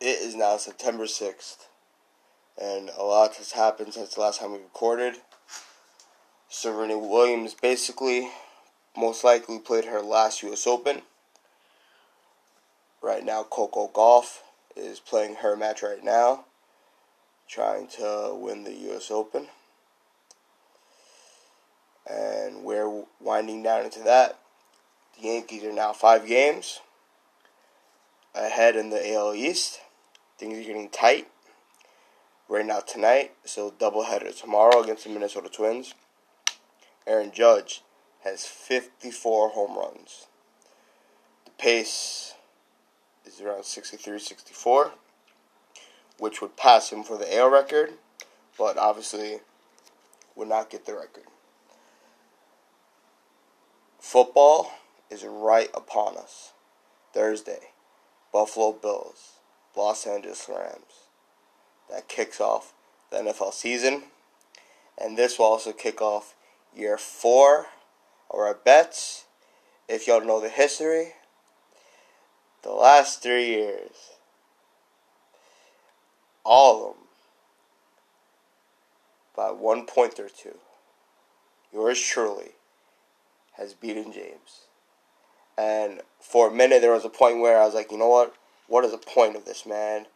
It is now September 6th, and a lot has happened since the last time we recorded. Serena Williams basically, most likely, played her last U.S. Open. Right now, Coco Gauff is playing her match right now, trying to win the U.S. Open. And we're winding down into that. The Yankees are now five games ahead in the AL East. Things are getting tight right now tonight. So doubleheader tomorrow against the Minnesota Twins. Aaron Judge has 54 home runs. The pace is around 63 64, which would pass him for the AL record, but obviously would not get the record. Football is right upon us. Thursday, Buffalo Bills, Los Angeles Rams. That kicks off the NFL season. And this will also kick off year four of our bets. If y'all know the history, the last three years, all of them, by one point or two, yours truly has beaten James. And for a minute, there was a point where I was like, you know what? What is the point of this, man?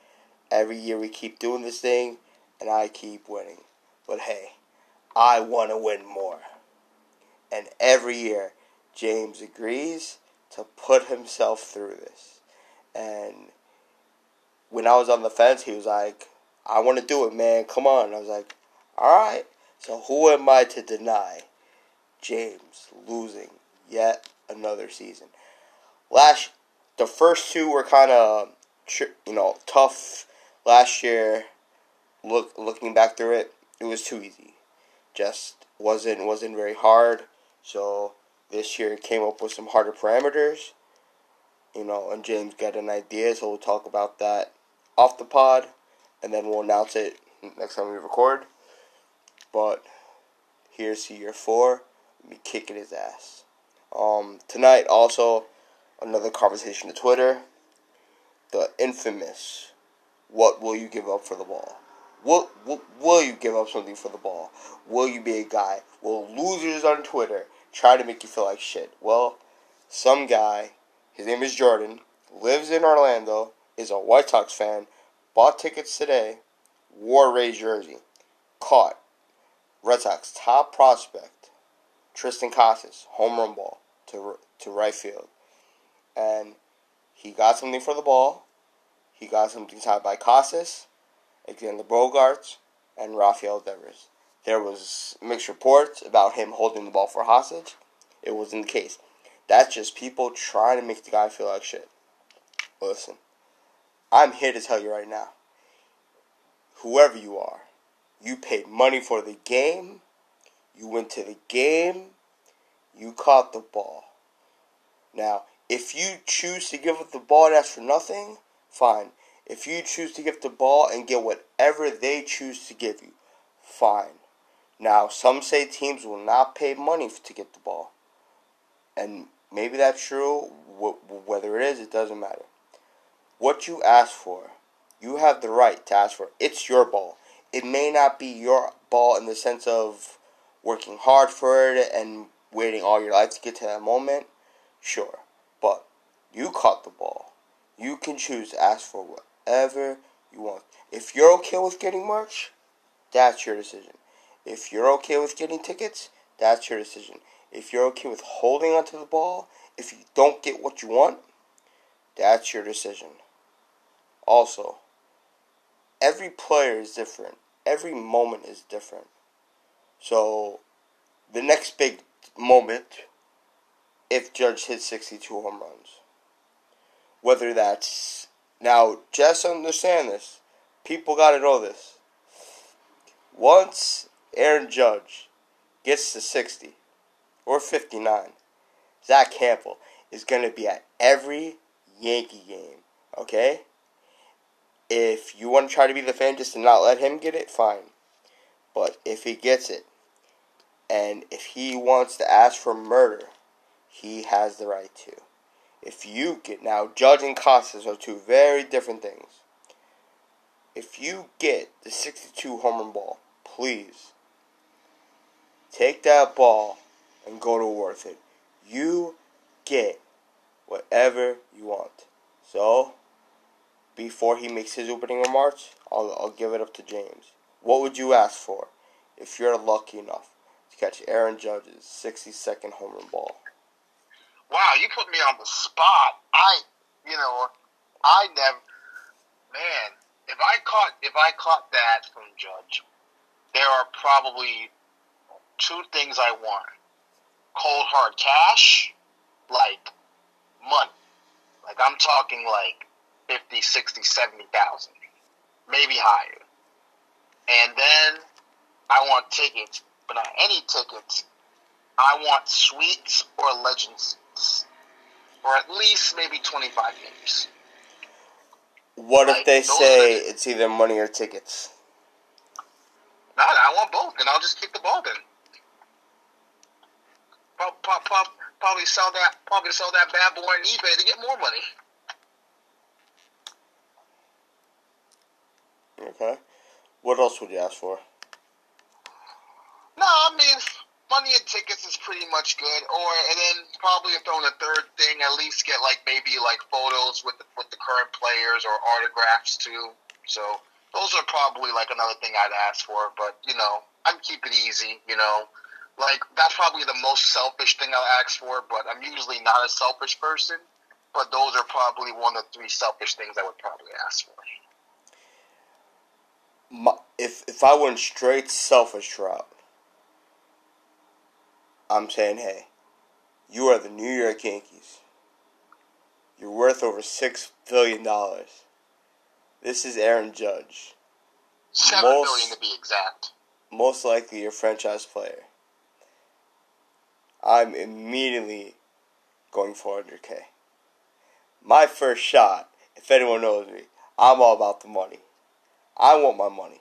Every year we keep doing this thing, and I keep winning. But hey, I want to win more. And every year, James agrees to put himself through this. And when I was on the fence, he was like, I want to do it, man. Come on. I was like, all right. So who am I to deny James losing yet another season? Last, the first two were kind of, you know, tough. Last year, look looking back through it, it was too easy. Just wasn't wasn't very hard. So this year came up with some harder parameters. You know, and James got an idea, so we'll talk about that off the pod, and then we'll announce it next time we record. But here's year four, me kicking his ass. Um, tonight also another conversation to Twitter. The infamous, what will you give up for the ball? Will, will, will you give up something for the ball? Will you be a guy? Will losers on Twitter try to make you feel like shit? Well, some guy, his name is Jordan, lives in Orlando, is a White Sox fan, bought tickets today, wore Ray's jersey, caught Red Sox top prospect, Triston Casas, home run ball to, to right field and he got something for the ball. He got something tied by Casas, Alexander Bogaerts, and Rafael Devers. There was mixed reports about him holding the ball for hostage. It wasn't the case. That's just people trying to make the guy feel like shit. Listen, I'm here to tell you right now. Whoever you are, you paid money for the game. You went to the game. You caught the ball. Now, if you choose to give up the ball ask for nothing, fine. If you choose to give the ball and get whatever they choose to give you, fine. Now, some say teams will not pay money to get the ball. And maybe that's true. Whether it is, it doesn't matter. What you ask for, you have the right to ask for. It's your ball. It may not be your ball in the sense of working hard for it and waiting all your life to get to that moment. Sure. But you caught the ball. You can choose to ask for whatever you want. If you're okay with getting merch, that's your decision. If you're okay with getting tickets, that's your decision. If you're okay with holding onto the ball, if you don't get what you want, that's your decision. Also, every player is different. Every moment is different. So, the next big moment if Judge hits 62 home runs. Whether that's. Now, just understand this. People got to know this. Once Aaron Judge gets to 60 or 59, Zach Hample is to be at every Yankee game. Okay? If you want to try to be the fan just to not let him get it, fine. But if he gets it, and if he wants to ask for murder, he has the right to. If you get now, Judge and are two very different things. if you get the 62 home run ball, please take that ball and go to worth it. You get whatever you want. So, before he makes his opening remarks, I'll, I'll give it up to James. What would you ask for if you're lucky enough to catch Aaron Judge's 60 second home run ball? Wow, you put me on the spot. I, you know, I never, man. If I caught, if I caught that from Judge, there are probably two things I want: cold hard cash, like money. Like I'm talking like 50, 60, 70,000, maybe higher. And then I want tickets, but not any tickets. I want suites or legends, or at least maybe 25 games. What like, if they say the, it's either money or tickets? No, I want both, and I'll just keep the ball then. Pop, pop, pop, probably sell that, probably sell that bad boy on eBay to get more money. Okay. What else would you ask for? No, I mean money and tickets is pretty much good. Or and then probably throw in a third thing, at least get like maybe like photos with the, with the current players or autographs too. So those are probably like another thing I'd ask for. But you know, I'd keep it easy. You know, like that's probably the most selfish thing I'll ask for. But I'm usually not a selfish person. But those are probably one of the three selfish things I would probably ask for my, if if I went straight selfish route, I'm saying, hey, you are the New York Yankees. You're worth over six billion dollars. This is Aaron Judge. Seven most, billion to be exact. Most likely your franchise player. I'm immediately going 400k. My first shot, if anyone knows me, I'm all about the money. I want my money.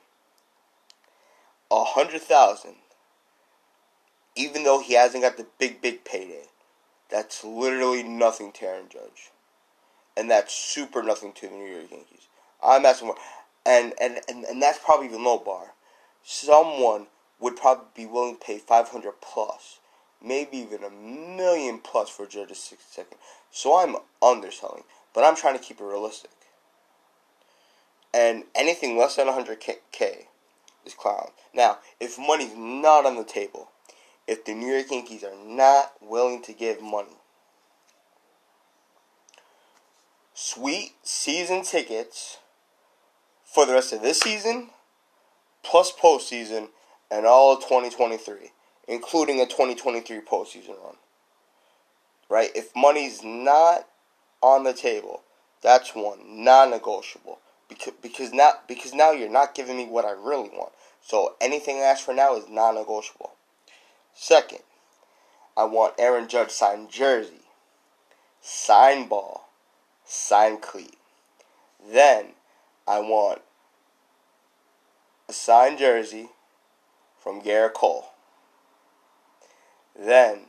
A hundred thousand. Even though he hasn't got the big, big payday. That's literally nothing to Aaron Judge. And that's super nothing to the New York Yankees. I'm asking more. And, and, and, and that's probably even low bar. Someone would probably be willing to pay 500 plus. Maybe even a million plus for Judge's 60 second. So I'm underselling. But I'm trying to keep it realistic and anything less than 100k is clown. Now, if money's not on the table, if the New York Yankees are not willing to give money, sweet season tickets for the rest of this season, plus postseason, and all of 2023, including a 2023 postseason run. Right? If money's not on the table, that's one non negotiable because because now because now you're not giving me what I really want. So anything I ask for now is non-negotiable. Second, I want Aaron Judge signed jersey, sign ball, sign cleat. Then I want a signed jersey from Gerrit Cole. Then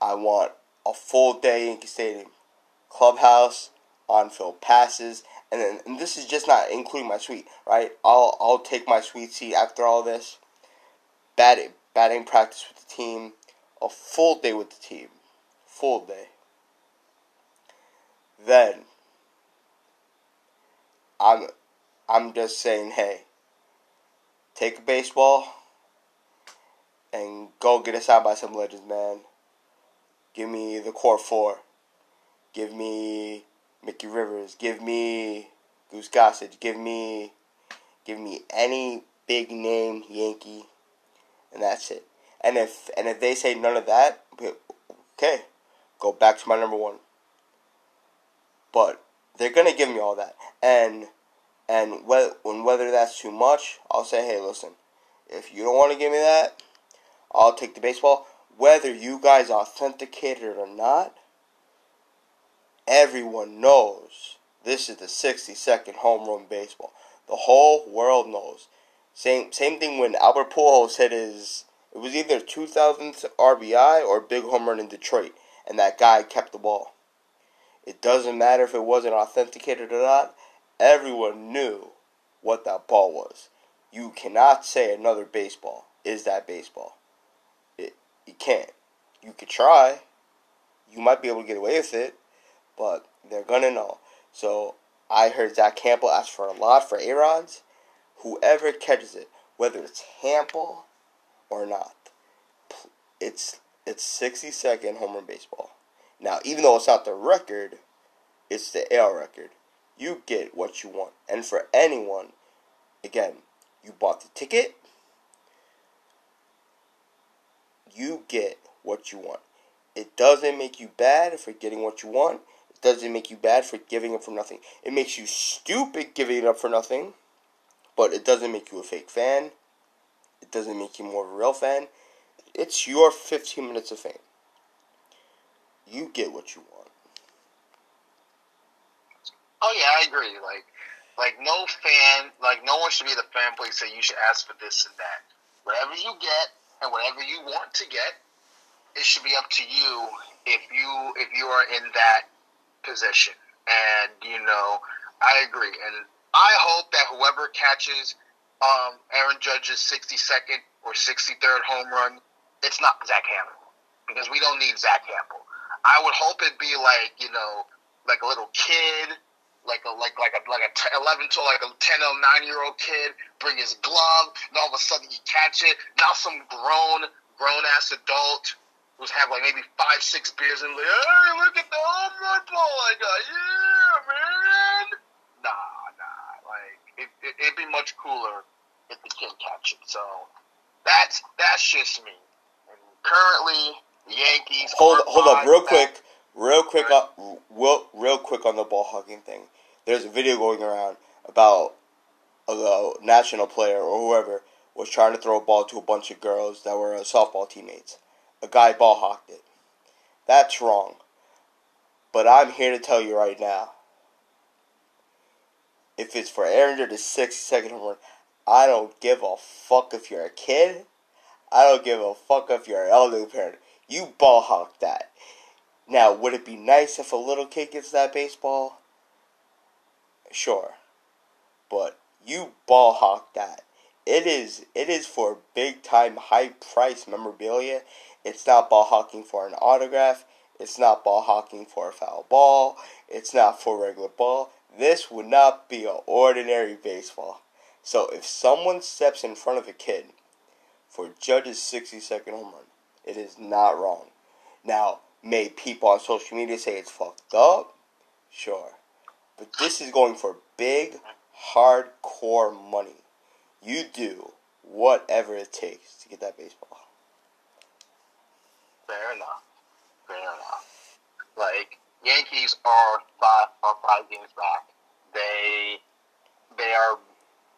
I want a full day Yankee Stadium, clubhouse, on-field passes, and then and this is just not including my suite, right? I'll I'll take my suite seat after all this. Batting batting practice with the team, a full day with the team, full day. Then I'm I'm just saying, hey, take a baseball and go get us out by some legends, man. Give me the core four. Give me Mickey Rivers. Give me Goose Gossage. Give me, give me any big name Yankee, and that's it. And if and if they say none of that, okay, go back to my number one. But they're gonna give me all that, and and whether whether that's too much, I'll say, hey, listen, if you don't want to give me that, I'll take the baseball. Whether you guys authenticate it or not, Everyone knows this is the 60 second home run baseball. The whole world knows. Same same thing when Albert Pujols hit his it was either 2000th RBI or big home run in Detroit, and that guy kept the ball. It doesn't matter if it wasn't authenticated or not. everyone knew what that ball was. You cannot say another baseball is that baseball. It, you can't. You could try. You might be able to get away with it, but they're gonna know. So I heard Zach Hample ask for a lot for A-Rods. Whoever catches it, whether it's Hample or not, it's it's 60 second home run baseball. Now, even though it's not the record, it's the AL record. You get what you want. And for anyone, again, you bought the ticket, you get what you want. It doesn't make you bad for getting what you want. It doesn't make you bad for giving up for nothing. It makes you stupid giving it up for nothing, but it doesn't make you a fake fan. It doesn't make you more of a real fan. It's your 15 minutes of fame. You get what you want. Oh yeah, I agree. Like, like no fan, like no one should be the fan please say you should ask for this and that. Whatever you get and whatever you want to get, it should be up to you if you if you are in that position. And you know, I agree. And I hope that whoever catches um, Aaron Judge's 62nd or 63rd home run, it's not Zach Hample because we don't need Zach Hample. I would hope it'd be like you know, like a little kid like a like like a like a t- eleven to like a ten or nine year old kid bring his glove, and all of a sudden you catch it. Now some grown grown ass adult who's have like maybe five six beers and like, hey, look at the home run ball I got, yeah, man. Nah, nah, like it, it it'd be much cooler if the kid catch it. So that's that's just me. And currently, the Yankees. Hold hold up, real quick. Real quick, uh, real, real quick on the ball hugging thing. There's a video going around about a national player or whoever was trying to throw a ball to a bunch of girls that were softball teammates. A guy ball hawked it. That's wrong. But I'm here to tell you right now. If it's for Aaron Judge's 60 second home run, I don't give a fuck if you're a kid. I don't give a fuck if you're an elderly parent. You ball hawk that. Now, would it be nice if a little kid gets that baseball? Sure. But you ball hawk that. It is it is for big time high price memorabilia. It's not ball hawking for an autograph. It's not ball hawking for a foul ball. It's not for regular ball. This would not be an ordinary baseball. So if someone steps in front of a kid for Judge's 60 second home run, it is not wrong. Now, May people on social media say it's fucked up? Sure. But this is going for big, hardcore money. You do whatever it takes to get that baseball. Fair enough. Fair enough. Like Yankees are five are five games back. They they are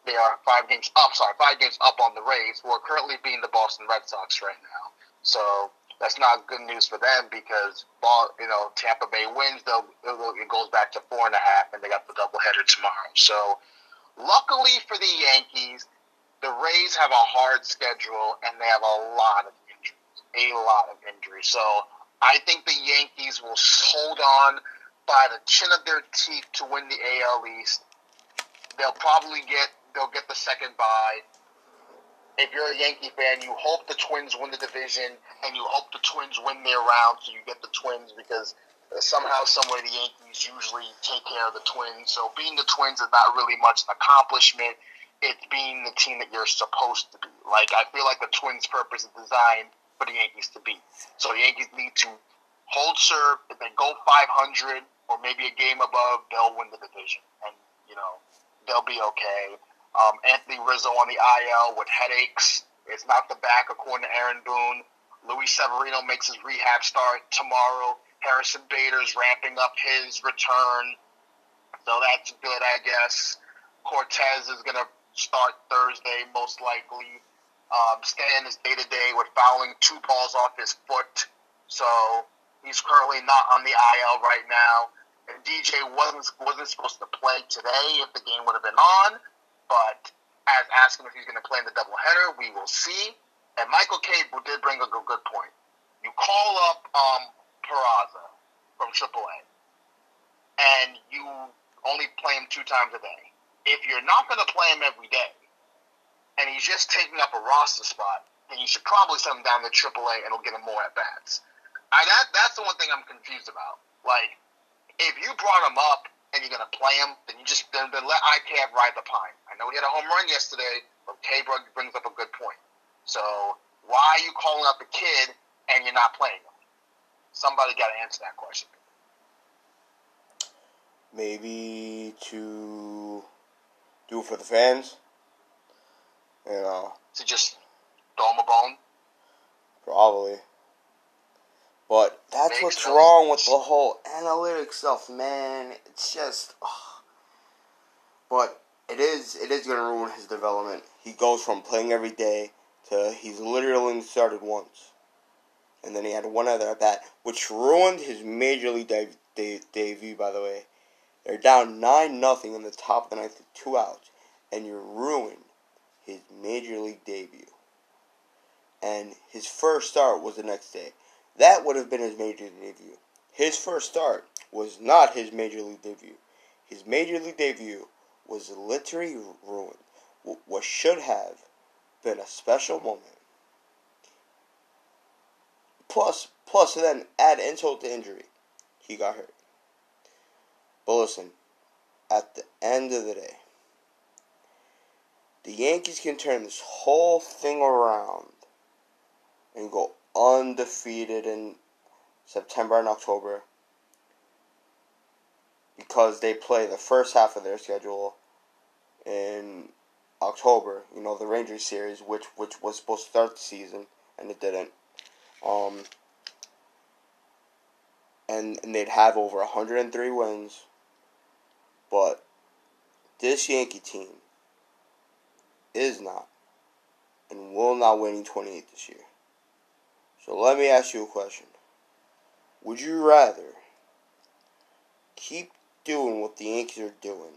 they are five games oh, up. Sorry, five games up on the Rays, who are currently beating the Boston Red Sox right now. So that's not good news for them because ball, you know Tampa Bay wins, they'll, it goes back to four and a half, and they got the doubleheader tomorrow. So, luckily for the Yankees, the Rays have a hard schedule and they have a lot of injuries, a lot of injuries. So, I think the Yankees will hold on by the chin of their teeth to win the AL East. They'll probably get they'll get the second bye if you're a Yankee fan, you hope the Twins win the division, and you hope the Twins win their round, so you get the Twins because somehow, someway, the Yankees usually take care of the Twins. So being the Twins is not really much an accomplishment. It's being the team that you're supposed to be. Like I feel like the Twins' purpose is designed for the Yankees to beat. So the Yankees need to hold serve. If they go 500 or maybe a game above, they'll win the division, and you know they'll be okay. Um, Anthony Rizzo on the IL with headaches. It's not the back, according to Aaron Boone. Luis Severino makes his rehab start tomorrow. Harrison Bader's ramping up his return. So that's good, I guess. Cortes is going to start Thursday, most likely. Um, Stan is day to day with fouling two balls off his foot. So he's currently not on the IL right now. And DJ wasn't wasn't supposed to play today if the game would have been on. But as asking if he's going to play in the doubleheader, we will see. And Michael Kay did bring a good, good point. You call up um, Peraza from AAA, and you only play him two times a day. If you're not going to play him every day, and he's just taking up a roster spot, then you should probably send him down to AAA and it'll get him more at bats. I that that's the one thing I'm confused about. Like, if you brought him up and you're gonna play him, then you just then, then let IKF ride the pine. I know he had a home run yesterday, but Kay brings up a good point. So why are you calling up the kid and you're not playing him? Somebody got to answer that question. Maybe to do it for the fans. You know. To just throw him a bone? Probably. But that's what's no wrong with the whole analytics stuff, man. It's just. Oh. But it is it is going to ruin his development. He goes from playing every day to he's literally started once. And then he had one other at bat, which ruined his major league de- de- debut, by the way. They're down 9 nothing in the top of the ninth two outs, and you're ruined his major league debut. And his first start was the next day. That would have been his major league debut. His first start was not his major league debut. His major league debut was literally ruined. What should have been a special moment. Plus, plus, then add insult to injury. He got hurt. But listen, at the end of the day, the Yankees can turn this whole thing around and go undefeated in September and October because they play the first half of their schedule in October. You know the Rangers series, which which was supposed to start the season and it didn't. Um, and, and they'd have over 103 wins, but this Yankee team is not and will not win in 28 this year. So let me ask you a question. Would you rather keep doing what the Yankees are doing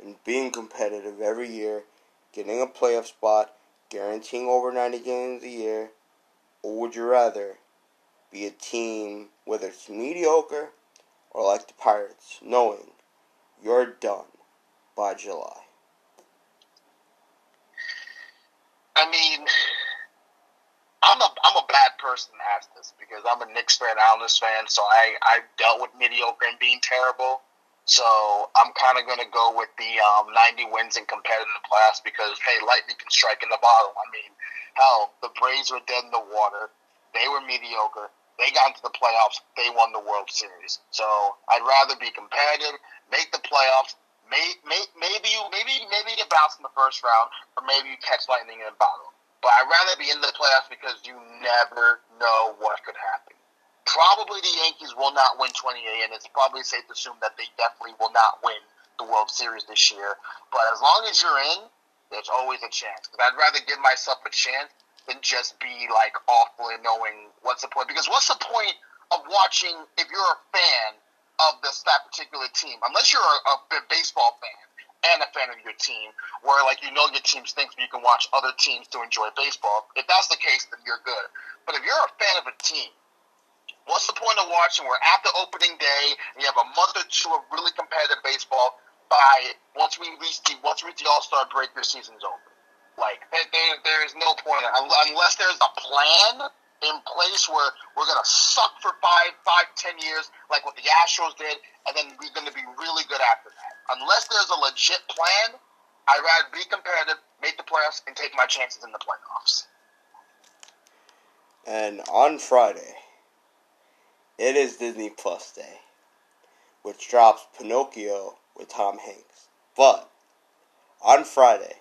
and being competitive every year, getting a playoff spot, guaranteeing over 90 games a year, or would you rather be a team, whether it's mediocre or like the Pirates, knowing you're done by July? I mean, I'm a I'm a bad person to ask this because I'm a Knicks fan, Islanders fan, so I I dealt with mediocre and being terrible. So I'm kind of going to go with the um, 90 wins in competitive class because hey, lightning can strike in the bottle. I mean, hell, the Braves were dead in the water. They were mediocre. They got into the playoffs. They won the World Series. So I'd rather be competitive, make the playoffs. May, may, maybe you maybe maybe you get bounced in the first round, or maybe you catch lightning in a bottle. But I'd rather be in the playoffs because you never know what could happen. Probably the Yankees will not win 28, and it's probably safe to assume that they definitely will not win the World Series this year. But as long as you're in, there's always a chance. Because I'd rather give myself a chance than just be like awful and knowing what's the point. Because what's the point of watching if you're a fan of this that particular team? Unless you're a, a baseball fan and a fan of your team, where like you know your team stinks, but you can watch other teams to enjoy baseball. If that's the case, then you're good. But if you're a fan of a team What's the point of watching? We're after opening day, and you have a month or two of really competitive baseball. By once we reach the once we reach the All Star break, your season's over. Like there, there is no point unless there's a plan in place where we're gonna suck for five, five, ten years, like what the Astros did, and then we're gonna be really good after that. Unless there's a legit plan, I'd rather be competitive, make the playoffs, and take my chances in the playoffs. And on Friday, it is Disney Plus Day, which drops Pinocchio with Tom Hanks. But on Friday,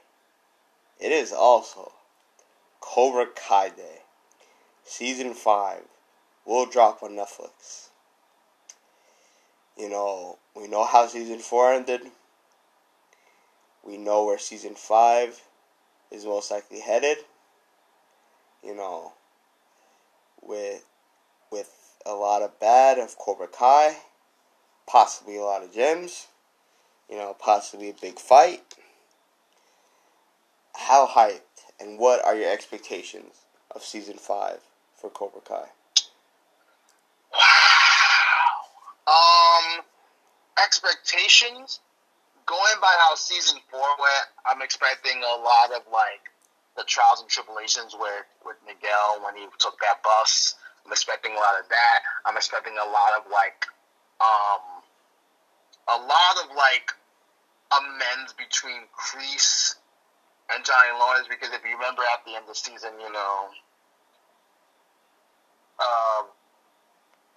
it is also Cobra Kai Day. Season 5 will drop on Netflix. You know, we know how season 4 ended. We know where season 5 is most likely headed. You know, with with a lot of bad of Cobra Kai, possibly a lot of gems, you know, possibly a big fight. How hyped and what are your expectations of season five for Cobra Kai? Wow. Um, expectations, going by how season four went, I'm expecting a lot of like the trials and tribulations with with Miguel when he took that bus. I'm expecting a lot of that. I'm expecting a lot of like, um, a lot of like amends between Kreese and Johnny Lawrence because if you remember at the end of the season, you know, um,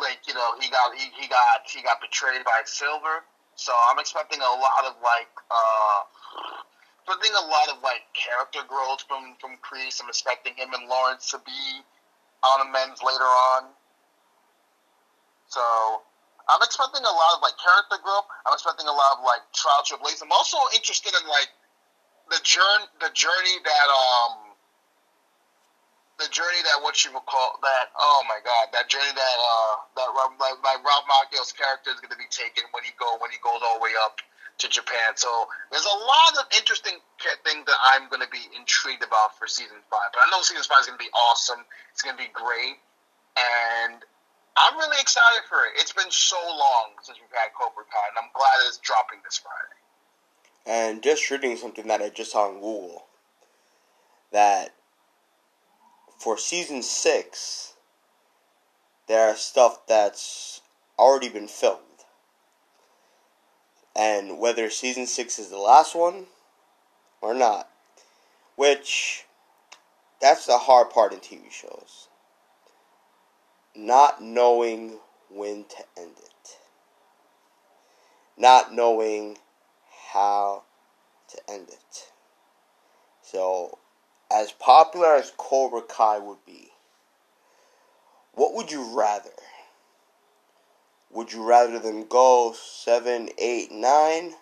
like you know he got he, he got he got betrayed by Silver. So I'm expecting a lot of like uh expecting a lot of like character growth from from Kreese. I'm expecting him and Lawrence to be on amends later on. So I'm expecting a lot of like character growth. I'm expecting a lot of like trial tribulations. I'm also interested in like the journey the journey that um the journey that what you would call that oh my god that journey that uh that like, like Ralph Macchio's character is going to be taken when he go when he goes all the way up to Japan. So there's a lot of interesting things that I'm going to be intrigued about for season five. But I know season five is going to be awesome. It's going to be great, and I'm really excited for it. It's been so long since we've had Cobra Kai, and I'm glad it's dropping this Friday. And just reading something that I just saw on Google that for season six, there are stuff that's already been filmed. And whether season six is the last one or not, which that's the hard part in TV shows. Not knowing when to end it. Not knowing how to end it. So as popular as Cobra Kai would be, what would you rather? Would you rather them go 7, 8, 9,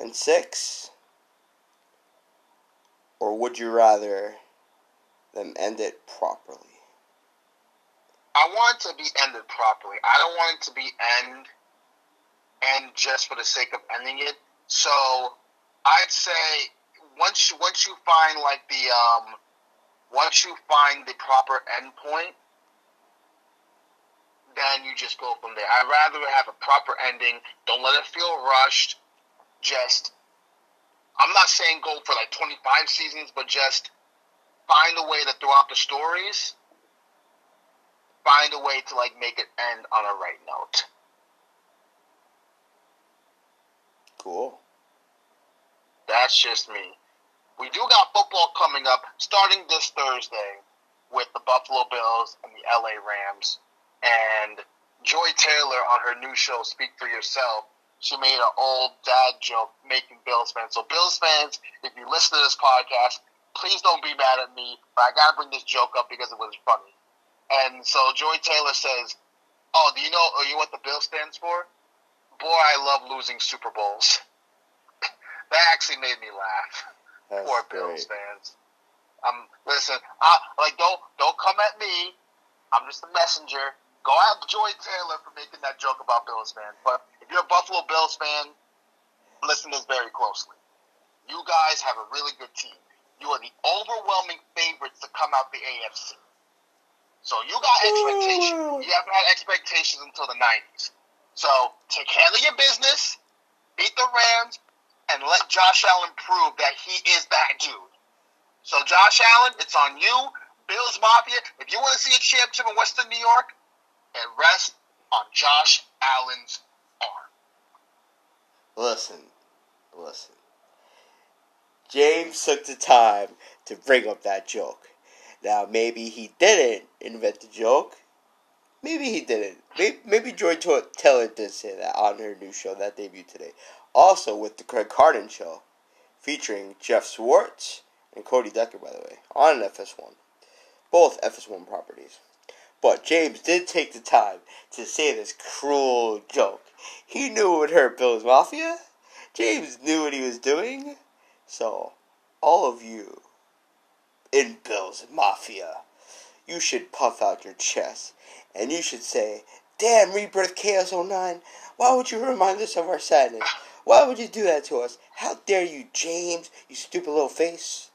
and 6? Or would you rather them end it properly? I want it to be ended properly. I don't want it to be end end just for the sake of ending it. So I'd say once you, once you find like the um, once you find the proper endpoint, then you just go from there. I'd rather have a proper ending. Don't let it feel rushed. Just, I'm not saying go for like 25 seasons, but just find a way to throughout the stories, find a way to like make it end on a right note. Cool. That's just me. We do got football coming up starting this Thursday with the Buffalo Bills and the LA Rams. And Joy Taylor on her new show, Speak for Yourself, she made an old dad joke making Bills fans. So, Bills fans, if you listen to this podcast, please don't be mad at me, but I gotta bring this joke up because it was funny. And so Joy Taylor says, "Oh, do you know? Are you what the Bill stands for? Boy, I love losing Super Bowls." that actually made me laugh. That's Poor great. Bills fans. Um, listen, I, like don't don't come at me. I'm just a messenger. Go at Joy Taylor for making that joke about Bills fans. But if you're a Buffalo Bills fan, listen to this very closely. You guys have a really good team. You are the overwhelming favorites to come out the AFC. So you got expectations. You haven't had expectations until the 90s. So take care of your business, beat the Rams, and let Josh Allen prove that he is that dude. So Josh Allen, it's on you. Bills Mafia, if you want to see a championship in Western New York, it rests on Josh Allen's arm. Listen, listen. James took the time to bring up that joke. Now, maybe he didn't invent the joke. Maybe he didn't. Maybe, maybe Joy Taylor did say that on her new show that debuted today. Also, with the Craig Carton show, featuring Jeff Swartz and Cody Decker, by the way, on FS1. Both FS1 properties. But James did take the time to say this cruel joke. He knew it would hurt Bill's Mafia. James knew what he was doing. So, all of you in Bill's Mafia, you should puff out your chest and you should say, Damn, Rebirth Chaos 09, why would you remind us of our sadness? Why would you do that to us? How dare you, James, you stupid little face?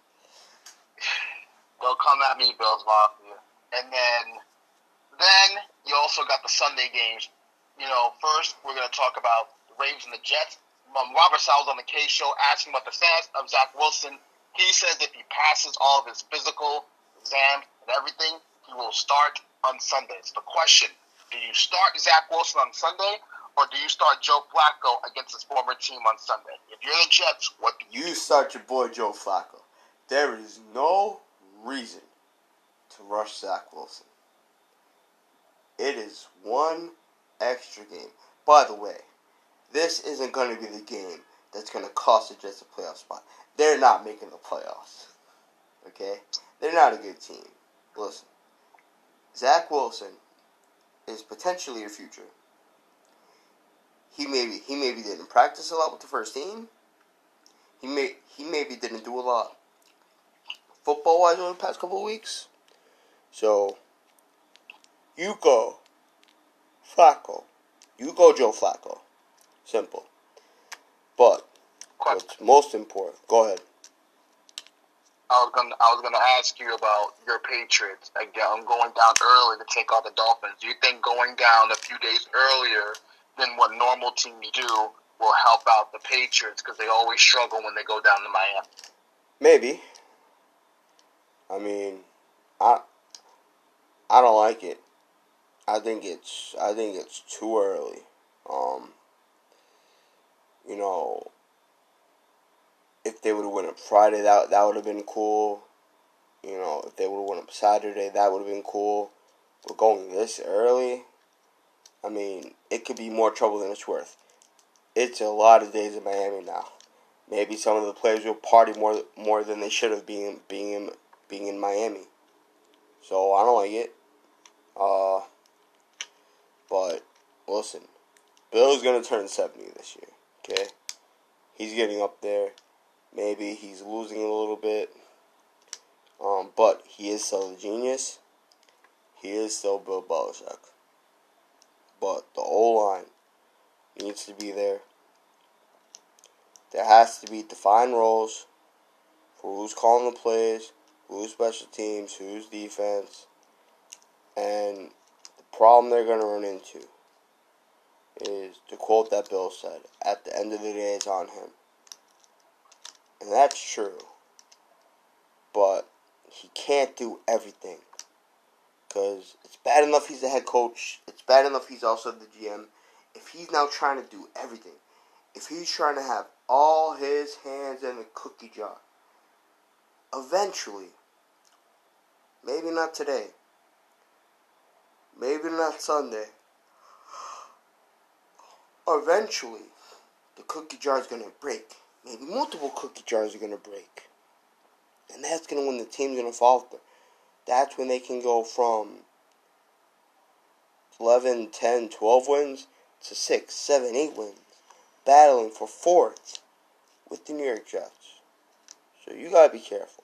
They'll come at me, Bills Mafia. And then then you also got the Sunday games. you know, first we're going to talk about the Ravens and the Jets. Um, Robert Saleh's on the Kay show asking about the status of Zach Wilson. He says if he passes all of his physical exams and everything, he will start on Sundays. The question: Do you start Zach Wilson on Sunday, or do you start Joe Flacco against his former team on Sunday? If you're the Jets, what do you? You start your boy Joe Flacco. There is no reason to rush Zach Wilson. It is one extra game. By the way, this isn't going to be the game that's going to cost the Jets a playoff spot. They're not making the playoffs. Okay? They're not a good team. Listen, Zach Wilson is potentially your future. He maybe he maybe didn't practice a lot with the first team. He may he maybe didn't do a lot football wise over the past couple weeks. So you go Flacco. You go Joe Flacco. Simple. But what's most important? Go ahead. I was gonna I was gonna ask you about your Patriots. Again, I'm going down early to take on the Dolphins. Do you think going down a few days earlier than what normal teams do will help out the Patriots because they always struggle when they go down to Miami? Maybe. I mean, I I don't like it. I think it's I think it's too early. Um, you know, if they would have won it Friday, that that would have been cool. You know, if they would have won it Saturday, that would have been cool. But going this early, I mean, it could be more trouble than it's worth. It's a lot of days in Miami now. Maybe some of the players will party more more than they should have being being in, being in Miami. So I don't like it. Uh, but listen, Bill's gonna turn seventy this year. Okay, he's getting up there. Maybe he's losing a little bit. Um, but he is still a genius. He is still Bill Belichick. But the O line needs to be there. There has to be defined roles for who's calling the plays, who's special teams, who's defense. And the problem they're going to run into is, to quote that Bill said, at the end of the day, it's on him. And that's true. But he can't do everything. Because it's bad enough he's the head coach, it's bad enough he's also the GM. If he's now trying to do everything, if he's trying to have all his hands in the cookie jar, eventually, maybe not today, maybe not Sunday, eventually, the cookie jar is going to break. Maybe multiple cookie jars are going to break. And that's going to when the team's going to falter. That's when they can go from 11, 10, 12 wins to 6, 7, 8 wins. Battling for fourth with the New York Jets. So you got to be careful.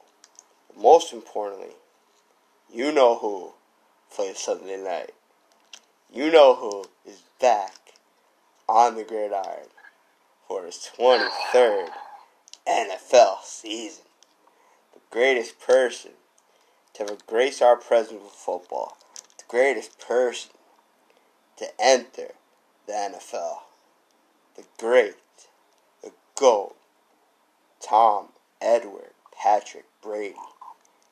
But most importantly, you know who plays Sunday night. You know who is back on the gridiron for his 23rd NFL season. The greatest person to grace our presence with football. The greatest person to enter the NFL. The great, the GOAT, Tom Edward Patrick Brady.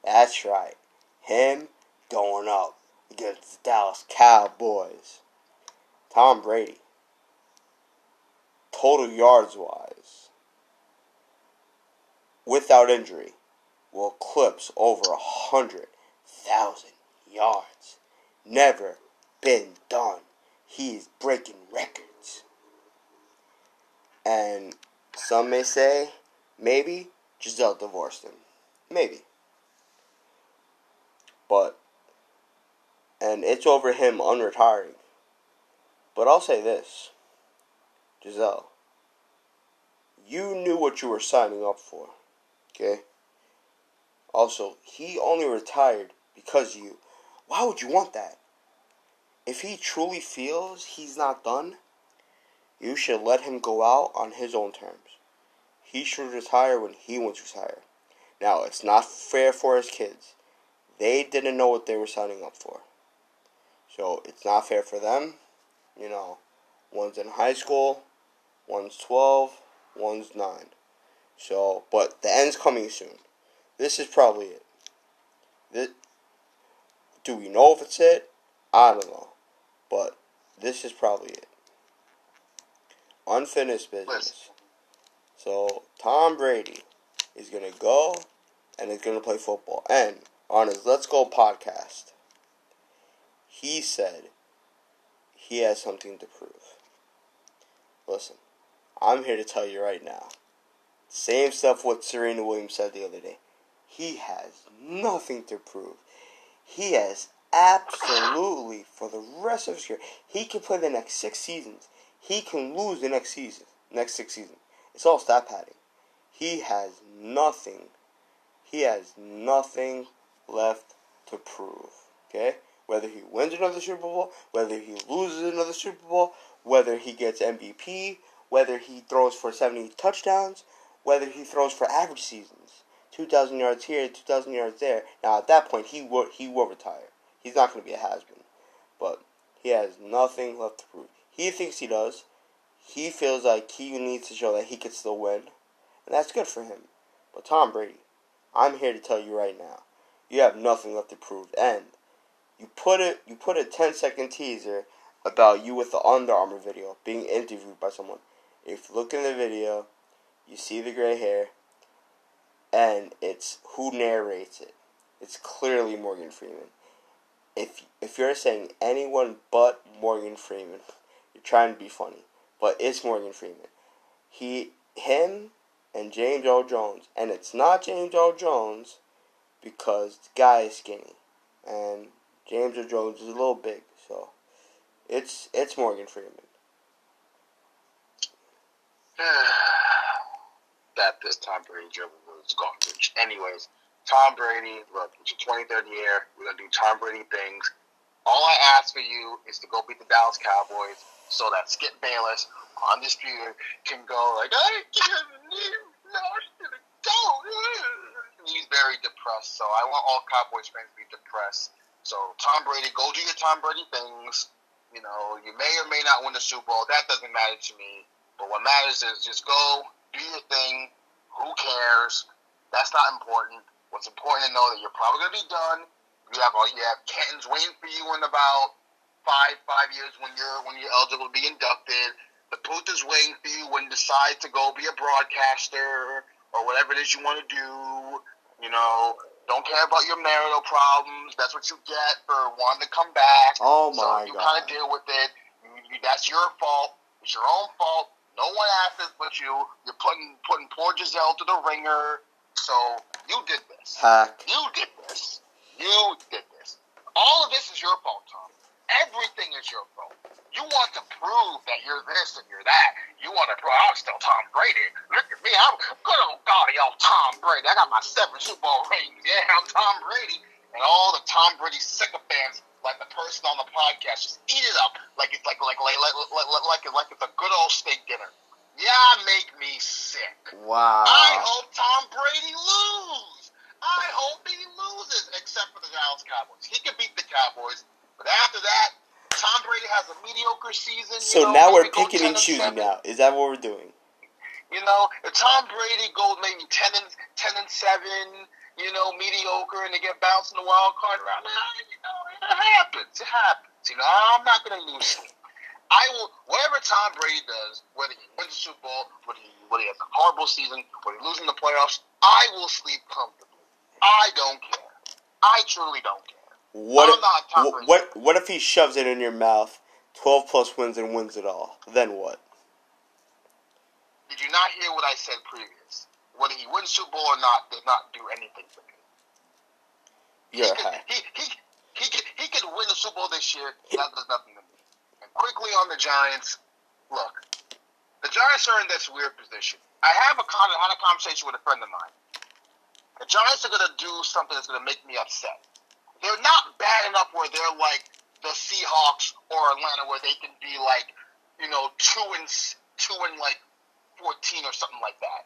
That's right. Him going up against the Dallas Cowboys. Tom Brady total yards wise, without injury, will eclipse over a hundred thousand yards. Never been done. He is breaking records. And some may say, maybe Gisele divorced him. Maybe. But, and it's over him unretiring. But I'll say this Gisele, you knew what you were signing up for. Okay? Also, he only retired because you. Why would you want that? If he truly feels he's not done, you should let him go out on his own terms. He should retire when he wants to retire. Now, it's not fair for his kids. They didn't know what they were signing up for. So, it's not fair for them. You know, One's in high school. One's 12. One's 9. So, but the end's coming soon. This is probably it. This, do we know if it's it? I don't know. But this is probably it. Unfinished business. So, Tom Brady is going to go and is going to play football. And on his Let's Go podcast, he said he has something to prove. Listen, I'm here to tell you right now. Same stuff what Serena Williams said the other day. He has nothing to prove. He has absolutely, for the rest of his career, he can play the next six seasons. He can lose the next season, next six seasons. It's all stat padding. He has nothing. He has nothing left to prove. Okay? Whether he wins another Super Bowl, whether he loses another Super Bowl, whether he gets MVP, whether he throws for 70 touchdowns, whether he throws for average seasons, 2,000 yards here, 2,000 yards there. Now, at that point, he will, he will retire. He's not going to be a has been. But he has nothing left to prove. He thinks he does. He feels like he needs to show that he can still win. And that's good for him. But Tom Brady, I'm here to tell you right now, you have nothing left to prove. And you put it you put a 10 second teaser about you with the Under Armour video being interviewed by someone. If you look in the video, you see the gray hair, and it's who narrates it. It's clearly Morgan Freeman. If if you're saying anyone but Morgan Freeman, you're trying to be funny. But it's Morgan Freeman. He him and James Earl Jones, and it's not James Earl Jones because the guy is skinny, and James Earl Jones is a little big, so it's it's Morgan Freeman. that this Tom Brady dribble was garbage. Anyways, Tom Brady, look, it's your 23rd year. We're gonna do Tom Brady things. All I ask for you is to go beat the Dallas Cowboys so that Skip Bayless, undisputed, can go like, I can't to go. He's very depressed, so I want all Cowboys fans to be depressed. So Tom Brady, go do your Tom Brady things. You know, you may or may not win the Super Bowl. That doesn't matter to me. But what matters is just go, do your thing. Who cares? That's not important. What's important to know that you're probably gonna be done. You have all you have Cantons waiting for you in about five five years when you're when you're eligible to be inducted. The booth is waiting for you when you decide to go be a broadcaster or whatever it is you want to do. You know, don't care about your marital problems. That's what you get for wanting to come back. Oh my so you god! kind of deal with it. That's your fault. It's your own fault. No one asked this but you. You're putting putting poor Gisele to the ringer. So you did this. Hack. You did this. You did this. All of this is your fault, Tom. Everything is your fault. You want to prove that you're this and you're that. You want to prove I'm still Tom Brady. Look at me. I'm good old gaudy old Tom Brady. I got my seven Super Bowl rings. Yeah, I'm Tom Brady. And all the Tom Brady sycophants, like the person on the podcast, just eat it up like it's like like like like like, like, like, like it's a good old steak dinner. Yeah, make me sick. Wow. I hope Tom Brady lose. I hope he loses, except for the Dallas Cowboys. He can beat the Cowboys, but after that, Tom Brady has a mediocre season. So know, now we're picking and choosing now. Is that what we're doing? You know, if Tom Brady goes maybe ten and ten and seven, you know, mediocre, and they get bounced in the wild card round, you know, it happens. It happens. You know, I'm not gonna lose sleep. I will whatever Tom Brady does, whether he wins the Super Bowl, whether he whether he has a horrible season, whether he loses in the playoffs, I will sleep comfortably. I don't care. I truly don't care. What I'm if, not Tom wh- Brady. what what if he shoves it in your mouth, twelve plus wins and wins it all? Then what? Did you not hear what I said previous? Whether he wins Super Bowl or not does not do anything for me. You're he, could, he, he, he, could, he could win the Super Bowl this year. That does nothing to me. And quickly on the Giants, look, the Giants are in this weird position. I have a con- had a conversation with a friend of mine. The Giants are going to do something that's going to make me upset. They're not bad enough where they're like the Seahawks or Atlanta, where they can be like, you know, two and two and like fourteen or something like that.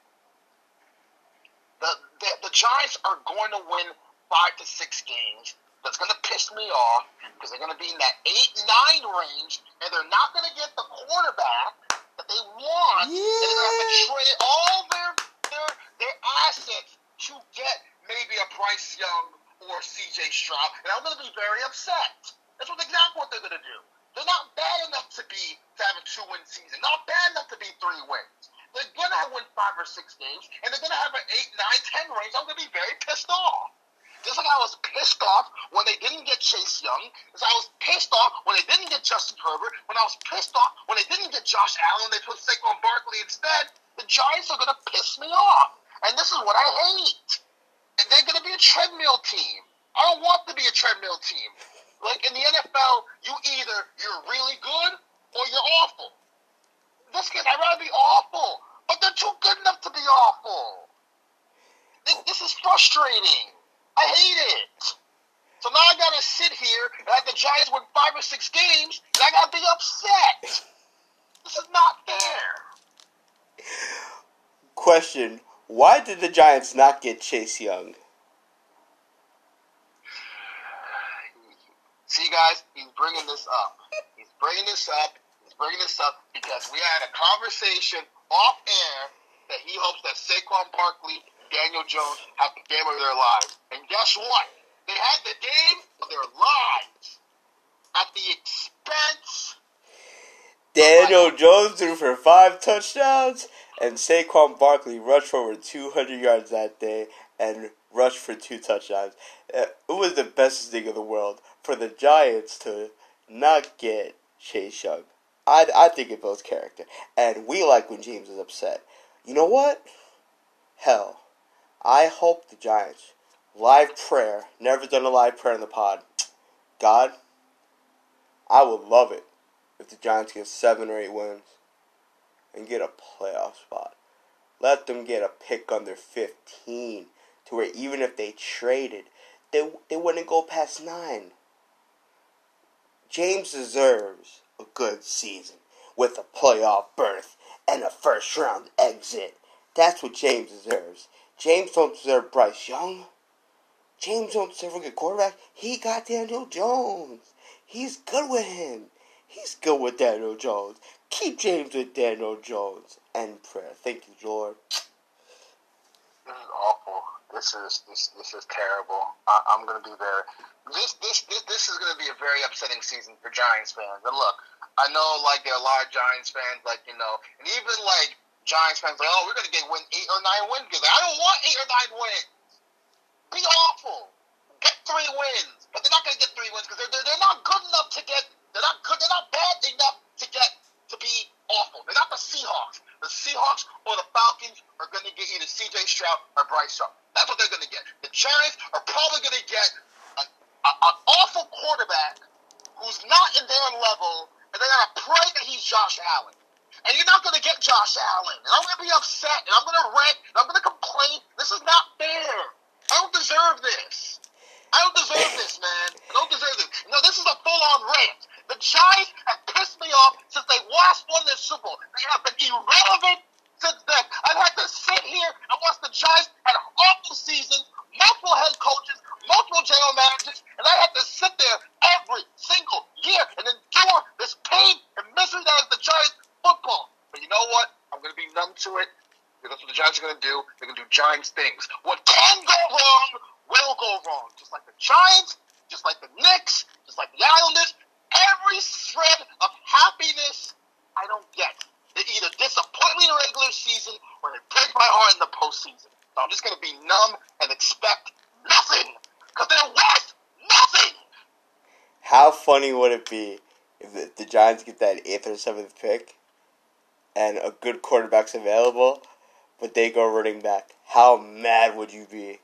The, the the Giants are going to win five to six games. That's going to piss me off because they're going to be in that eight nine range, and they're not going to get the quarterback that they want, Yeah. and they're going to have to trade all their their their assets to get maybe a Bryce Young or C.J. Stroud, and I'm going to be very upset. That's what exactly what they're going to do. They're not bad enough to be to have a two-win season. Not bad enough to be three wins. They're going to win five or six games, and they're going to have an eight, nine, ten range. I'm going to be very pissed off. Just like I was pissed off when they didn't get Chase Young, as I was pissed off when they didn't get Justin Herbert, when I was pissed off when they didn't get Josh Allen, they put Saquon Barkley instead. The Giants are going to piss me off, and this is what I hate. And they're going to be a treadmill team. I don't want to be a treadmill team. Like in the NFL, you either you're really good or you're awful. This kid, I'd rather be awful, but they're too good enough to be awful. This, this is frustrating. I hate it. So now I gotta sit here and let the Giants win five or six games, and I gotta be upset. This is not fair. Question: Why did the Giants not get Chase Young? See, guys, he's bringing this up. He's bringing this up. He's bringing this up because we had a conversation off air that he hopes that Saquon Barkley, Daniel Jones have the game of their lives. Guess what? They had the game of their lives at the expense. Daniel Jones threw for five touchdowns, and Saquon Barkley rushed for over 200 yards that day and rushed for two touchdowns. Uh, It was the best thing in the world for the Giants to not get Chase Young. I, I think it builds character, and we like when James is upset. You know what? Hell, I hope the Giants live prayer. Never done a live prayer in the pod. God, I would love it if the Giants get seven or eight wins and get a playoff spot. Let them get a pick under 15 to where even if they traded, they, they wouldn't go past nine. James deserves a good season with a playoff berth and a first round exit. That's what James deserves. James don't deserve Bryce Young. James don't deserve a good quarterback. He got Daniel Jones. He's good with him. He's good with Daniel Jones. Keep James with Daniel Jones. End prayer. Thank you, Lord. This is awful. This is this this is terrible. I, I'm gonna be very. This this this this is gonna be a very upsetting season for Giants fans. And look, I know like there are a lot of Giants fans like you know, and even like Giants fans like, oh, we're gonna get win eight or nine wins because I don't want eight or nine wins. Be awful. Get three wins, but they're not gonna get three wins because they're, they're they're not good enough to get. They're not good. They're not bad enough to get to be awful. They're not the Seahawks. The Seahawks or the Falcons are going to get either C.J. Stroud or Bryce Young. That's what they're going to get. The Giants are probably going to get an, a, an awful quarterback who's not in their level, and they're going to pray that he's Josh Allen. And you're not going to get Josh Allen. And I'm going to be upset, and I'm going to rant, and I'm going to complain. This is not fair. I don't deserve this. I don't deserve this, man. I don't deserve this. No, this is a full-on rant. The Giants have pissed me off since they last won this Super Bowl. They have been irrelevant since then. I've had to sit here and watch the Giants had awful seasons, multiple head coaches, multiple general managers, and I had to sit there every single year and endure this pain and misery that is the Giants football. But you know what? I'm going to be numb to it. Because that's what the Giants are going to do. They're going to do Giants things. What can go wrong will go wrong. Just like the Giants, just like the Knicks, just like the Islanders. Every shred of happiness I don't get. They either disappoint me in the regular season or they break my heart in the postseason. So I'm just going to be numb and expect nothing. Because they're worth nothing. How funny would it be if the, the Giants get that eighth or seventh pick and a good quarterback's available, but they go running back? How mad would you be?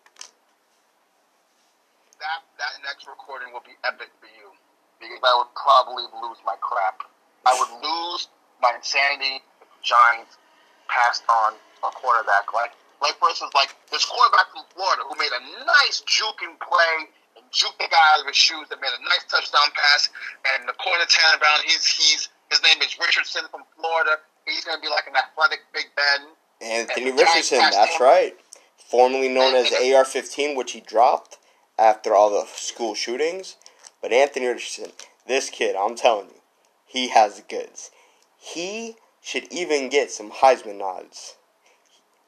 That, that next recording will be epic for you. Because I would probably lose my crap. I would lose my insanity if Giants passed on a quarterback. Like, like for instance, like this quarterback from Florida who made a nice juking play and the guy out of his shoes that made a nice touchdown pass. And the corner Tannenbaum, he's he's his name is Richardson from Florida. He's gonna be like an athletic Big Ben. Anthony the Richardson, that's right. Formerly known as AR 15, which he dropped after all the school shootings. But Anthony Richardson, this kid, I'm telling you, he has goods. He should even get some Heisman nods.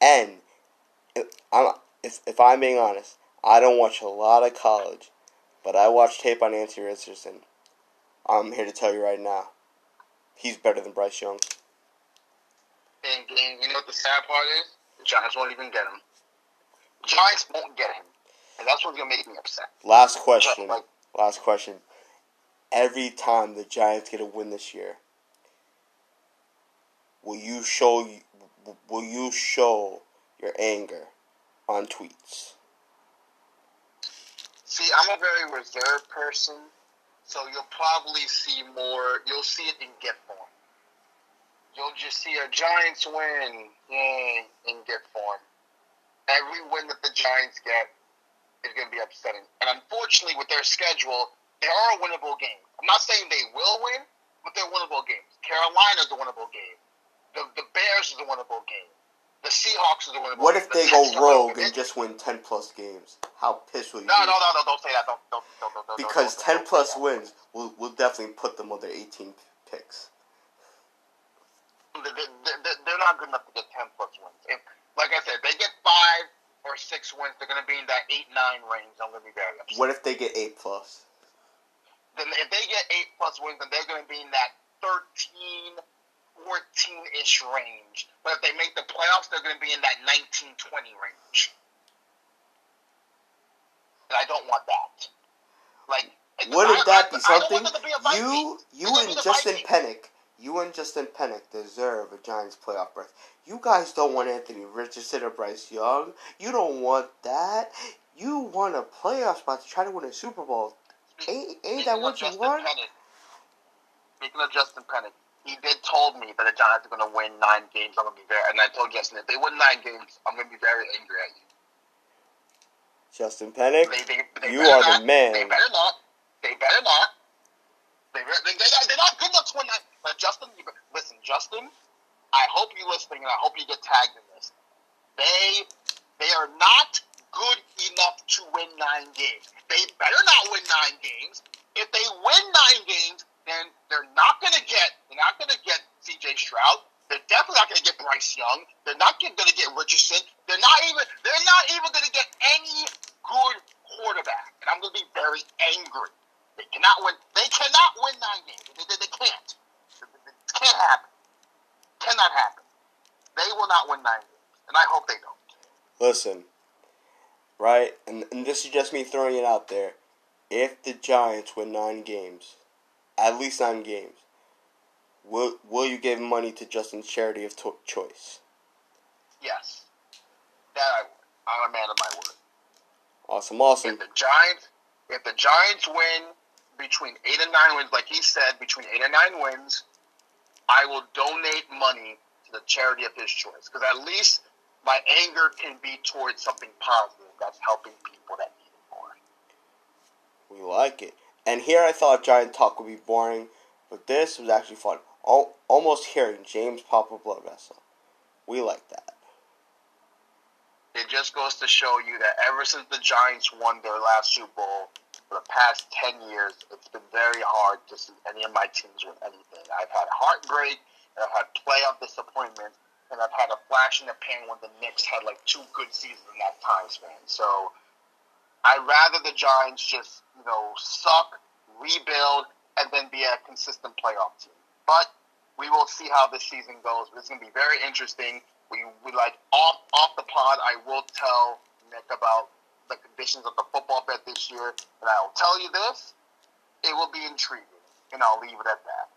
And if I'm, if, if I'm being honest, I don't watch a lot of college, but I watch tape on Anthony Richardson. I'm here to tell you right now, he's better than Bryce Young. And, and you know what the sad part is? The Giants won't even get him. Giants won't get him. And that's what's going to make me upset. Last question. Like- Last question. Every time the Giants get a win this year, will you show will you show your anger on tweets? See, I'm a very reserved person, so you'll probably see more. You'll see it in GIF form. You'll just see a Giants win in GIF form. Every win that the Giants get is going to be upsetting. And unfortunately, with their schedule, they are a winnable game. I'm not saying they will win, but they're winnable games. Carolina's a winnable game. The, the Bears is a winnable game. The Seahawks is a winnable What game. What if The they go Jets is a rogue and just win ten plus games? How pissed will you No, be? no, no, no! Don't say that. Don't, don't, don't, Because don't, ten don't plus wins will will definitely put them on their eighteen picks. They- they- they- They're not good enough to get ten plus wins. If, like I said, they get five or six wins, they're going to be in that eight nine range. I'm going to be very upset. What if they get eight plus? Then if they get eight plus wins, then they're going to be in that 13, 14 ish range. But if they make the playoffs, they're going to be in that 19, 20 range. And I don't want that. Like, Wouldn't that I- be something? want them to be. You you and Justin Vikings. You and Justin Pennick deserve a Giants playoff berth. You guys don't want Anthony Richardson or Bryce Young. You don't want that. You want a playoff spot to try to win a Super Bowl. Ain't, ain't that what you Justin want? Pennick, speaking of Justin Pennick, he did told me that the Giants are going to win nine games. I'm going to be very, and I told Justin if they win nine games, I'm going to be very angry at you. Justin Pennick, They, they, they you are not, the man. They better not. They better not. They're not good enough to win nine. But Justin, listen, Justin, I hope you're listening, and I hope you get tagged in this. They they are not good enough to win nine games. They better not win nine games. If they win nine games, then they're not going to get they're not to get C.J. Stroud. They're definitely not going to get Bryce Young. They're not going to get Richardson. They're not even they're not even going to get any good quarterback. And I'm going to be very angry. They cannot win. They cannot win nine games. They, they, they can't. It can't happen. Cannot happen. They will not win nine games, and I hope they don't. Listen, right? And, and this is just me throwing it out there. If the Giants win nine games, at least nine games, will will you give money to Justin's charity of to- choice? Yes, that I would. I'm a man of my word. Awesome, awesome. If the Giants, if the Giants win between eight and nine wins, like he said, between eight and nine wins, I will donate money to the charity of his choice. Because at least my anger can be towards something positive that's helping people that need it more. We like it. And here I thought Giant Talk would be boring, but this was actually fun. Al- almost hearing James pop a blood vessel. We like that. It just goes to show you that ever since the Giants won their last Super Bowl, for the past 10 years, it's been very hard to see any of my teams win anything. I've had heartbreak, and I've had playoff disappointment, and I've had a flash in the pan when the Knicks had like two good seasons in that time span. So I'd rather the Giants just, you know, suck, rebuild, and then be a consistent playoff team. But we will see how this season goes. It's going to be very interesting. We, we like off off the pod. I will tell Nick about the conditions of the football bet this year, and I will tell you this: it will be intriguing, and I'll leave it at that.